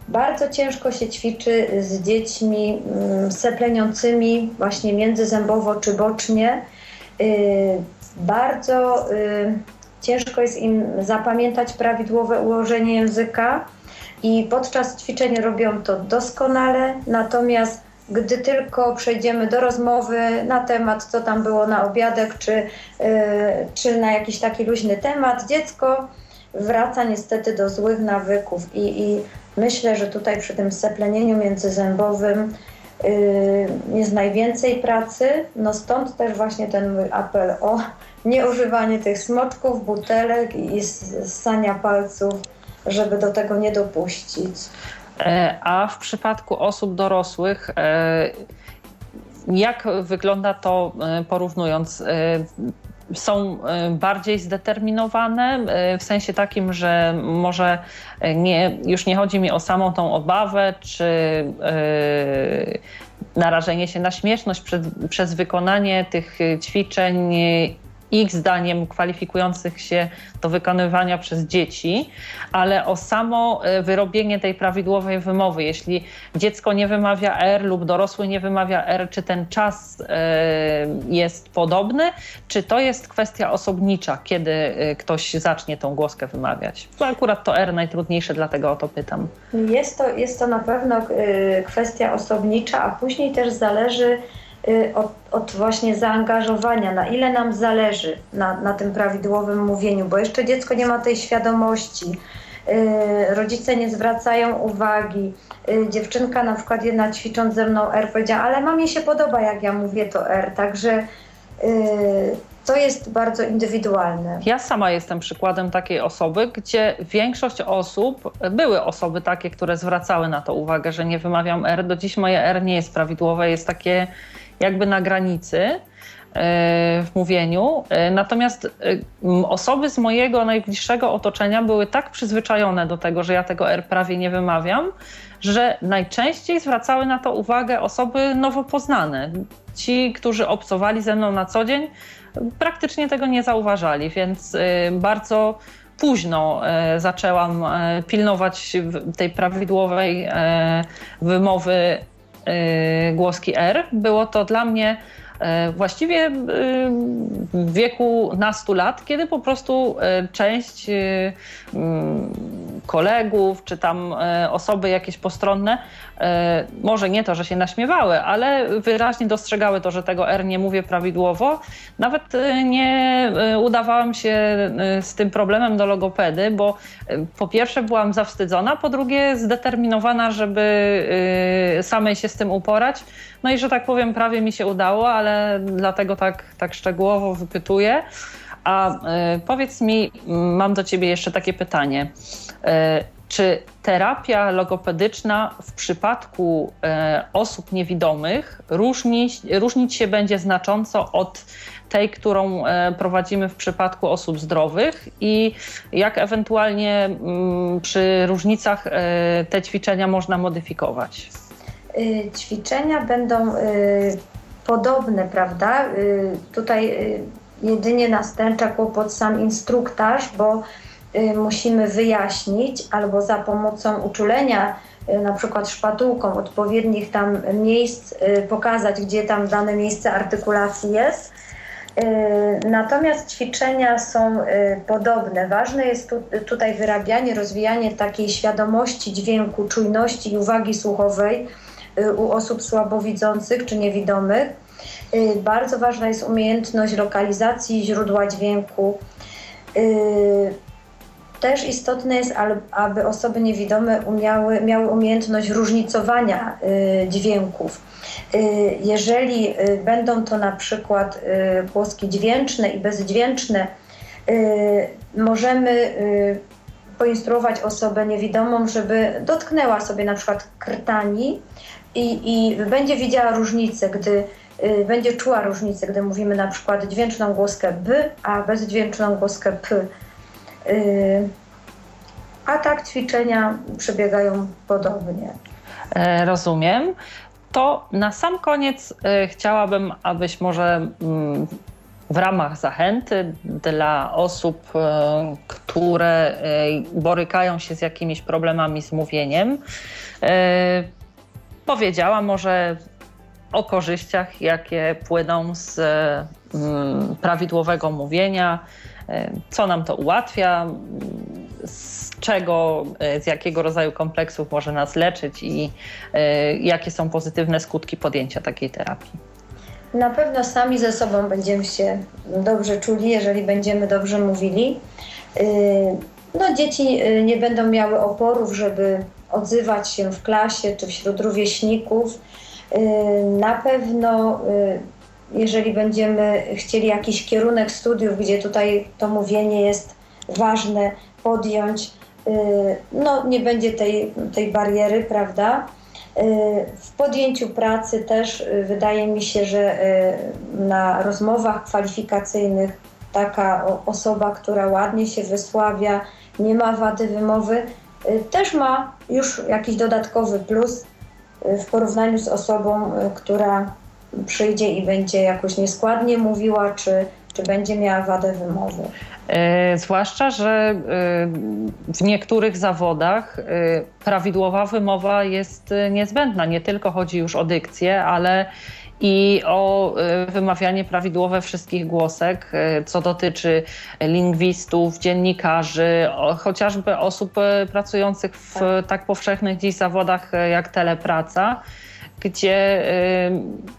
bardzo ciężko się ćwiczy z dziećmi mm, sepleniącymi właśnie międzyzębowo czy bocznie. Bardzo ciężko jest im zapamiętać prawidłowe ułożenie języka i podczas ćwiczeń robią to doskonale, natomiast gdy tylko przejdziemy do rozmowy na temat, co tam było na obiadek, czy, czy na jakiś taki luźny temat, dziecko wraca niestety do złych nawyków i, i myślę, że tutaj przy tym seplenieniu międzyzębowym yy, jest najwięcej pracy, no stąd też właśnie ten mój apel o nieużywanie tych smoczków, butelek i ssania palców, żeby do tego nie dopuścić. E, a w przypadku osób dorosłych, e, jak wygląda to e, porównując? Są bardziej zdeterminowane w sensie takim, że może nie, już nie chodzi mi o samą tą obawę, czy narażenie się na śmieszność przez wykonanie tych ćwiczeń ich zdaniem kwalifikujących się do wykonywania przez dzieci, ale o samo e, wyrobienie tej prawidłowej wymowy. Jeśli dziecko nie wymawia R lub dorosły nie wymawia R, czy ten czas e, jest podobny, czy to jest kwestia osobnicza, kiedy e, ktoś zacznie tą głoskę wymawiać? To akurat to R najtrudniejsze, dlatego o to pytam. Jest to, jest to na pewno kwestia osobnicza, a później też zależy od, od, właśnie zaangażowania, na ile nam zależy na, na tym prawidłowym mówieniu, bo jeszcze dziecko nie ma tej świadomości, rodzice nie zwracają uwagi. Dziewczynka na przykład jedna ćwicząc ze mną R powiedziała, ale mamie się podoba jak ja mówię to R, także to jest bardzo indywidualne. Ja sama jestem przykładem takiej osoby, gdzie większość osób, były osoby takie, które zwracały na to uwagę, że nie wymawiam R. Do dziś moje R nie jest prawidłowe, jest takie jakby na granicy e, w mówieniu. E, natomiast e, osoby z mojego najbliższego otoczenia były tak przyzwyczajone do tego, że ja tego R prawie nie wymawiam, że najczęściej zwracały na to uwagę osoby nowo poznane. Ci, którzy obcowali ze mną na co dzień, praktycznie tego nie zauważali, więc bardzo późno zaczęłam pilnować tej prawidłowej wymowy głoski R. Było to dla mnie właściwie w wieku nastu lat, kiedy po prostu część mm, kolegów, czy tam osoby jakieś postronne E, może nie to, że się naśmiewały, ale wyraźnie dostrzegały to, że tego R nie mówię prawidłowo. Nawet e, nie e, udawałam się z tym problemem do logopedy, bo po pierwsze byłam zawstydzona, po drugie zdeterminowana, żeby samej się z tym uporać. No i że tak powiem, prawie mi się udało, ale dlatego tak, tak szczegółowo wypytuję. A powiedz mi, mam do ciebie jeszcze takie pytanie. Czy terapia logopedyczna w przypadku e, osób niewidomych różni, różnić się będzie znacząco od tej, którą e, prowadzimy w przypadku osób zdrowych i jak ewentualnie przy różnicach e, te ćwiczenia można modyfikować? Y, ćwiczenia będą y, podobne, prawda? Y, tutaj jedynie następcza kłopot sam instruktaż, bo Y, musimy wyjaśnić albo za pomocą uczulenia, y, na przykład szpatułką odpowiednich tam miejsc y, pokazać, gdzie tam dane miejsce artykulacji jest. Natomiast ćwiczenia są podobne. Ważne jest tu, tutaj wyrabianie, rozwijanie takiej świadomości dźwięku, czujności i uwagi słuchowej u osób słabowidzących czy niewidomych. Bardzo ważna jest umiejętność lokalizacji źródła dźwięku też istotne jest, aby osoby niewidome umiały, miały umiejętność różnicowania y, dźwięków. Y, jeżeli y, będą to na przykład głoski dźwięczne i bezdźwięczne, możemy poinstruować osobę niewidomą, żeby dotknęła sobie na przykład krtani i, i będzie widziała różnicę, gdy będzie czuła różnicę, gdy mówimy na przykład dźwięczną głoskę b, a bezdźwięczną głoskę p. Y, a tak ćwiczenia przebiegają podobnie. E, rozumiem. To na sam koniec e, chciałabym, abyś może mm, w ramach zachęty dla osób, które borykają się z jakimiś problemami z mówieniem, powiedziała może o korzyściach, jakie płyną z mm, prawidłowego mówienia, co nam to ułatwia, z czego, z jakiego rodzaju kompleksów może nas leczyć i e, jakie są pozytywne skutki podjęcia takiej terapii. Na pewno sami ze sobą będziemy się dobrze czuli, jeżeli będziemy dobrze mówili. No, dzieci nie będą miały oporów, żeby odzywać się w klasie czy wśród rówieśników. Na pewno jeżeli będziemy chcieli jakiś kierunek studiów, gdzie tutaj to mówienie jest ważne, podjąć, y, no nie będzie tej, tej bariery, prawda? Y, w podjęciu pracy też y, wydaje mi się, że na rozmowach kwalifikacyjnych taka osoba, która ładnie się wysławia, nie ma wady wymowy, też ma już jakiś dodatkowy plus w porównaniu z osobą, która przyjdzie i będzie jakoś nieskładnie mówiła, czy, czy będzie miała wadę wymowy. E, zwłaszcza, że w niektórych zawodach prawidłowa wymowa jest niezbędna. Nie tylko chodzi już o dykcję, ale i o wymawianie prawidłowe wszystkich głosek, co dotyczy lingwistów, dziennikarzy, chociażby osób pracujących w tak powszechnych dziś zawodach jak telepraca. gdzie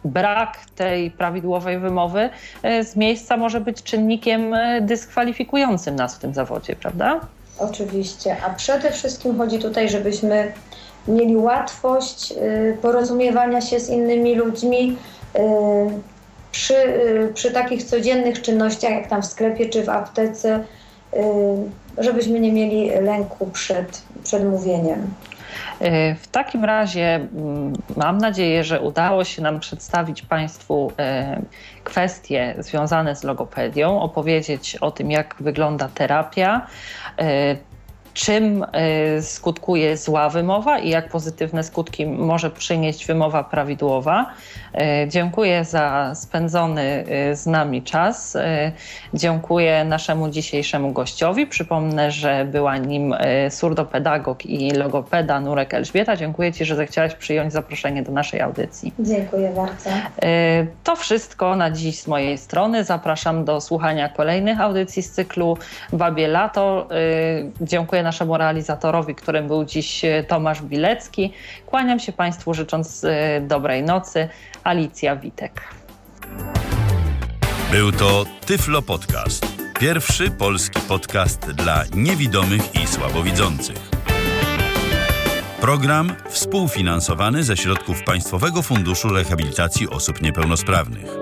brak tej prawidłowej wymowy z miejsca może być czynnikiem dyskwalifikującym nas w tym zawodzie, prawda? Oczywiście, a przede wszystkim chodzi tutaj, żebyśmy mieli łatwość porozumiewania się z innymi ludźmi, przy, przy takich codziennych czynnościach, jak tam w sklepie czy w aptece, żebyśmy nie mieli lęku przed, przed mówieniem. W takim razie mm, mam nadzieję, że udało się nam przedstawić Państwu kwestie związane z logopedią, opowiedzieć o tym, jak wygląda terapia, czym skutkuje zła wymowa i jak pozytywne skutki może przynieść wymowa prawidłowa. E, dziękuję za spędzony e, z nami czas. Dziękuję naszemu dzisiejszemu gościowi. Przypomnę, że była nim surdopedagog i logopeda Nurek Elżbieta. Dziękuję Ci, że zechciałaś przyjąć zaproszenie do naszej audycji. Dziękuję bardzo. To wszystko na dziś z mojej strony. Zapraszam do słuchania kolejnych audycji z cyklu Babie Lato. Naszemu realizatorowi, którym był dziś Tomasz Bilecki. Kłaniam się Państwu życząc dobrej nocy. Alicja Witek. Był to Tyflo Podcast. Pierwszy polski podcast dla niewidomych i słabowidzących. Program współfinansowany ze środków Państwowego Funduszu Rehabilitacji Osób Niepełnosprawnych.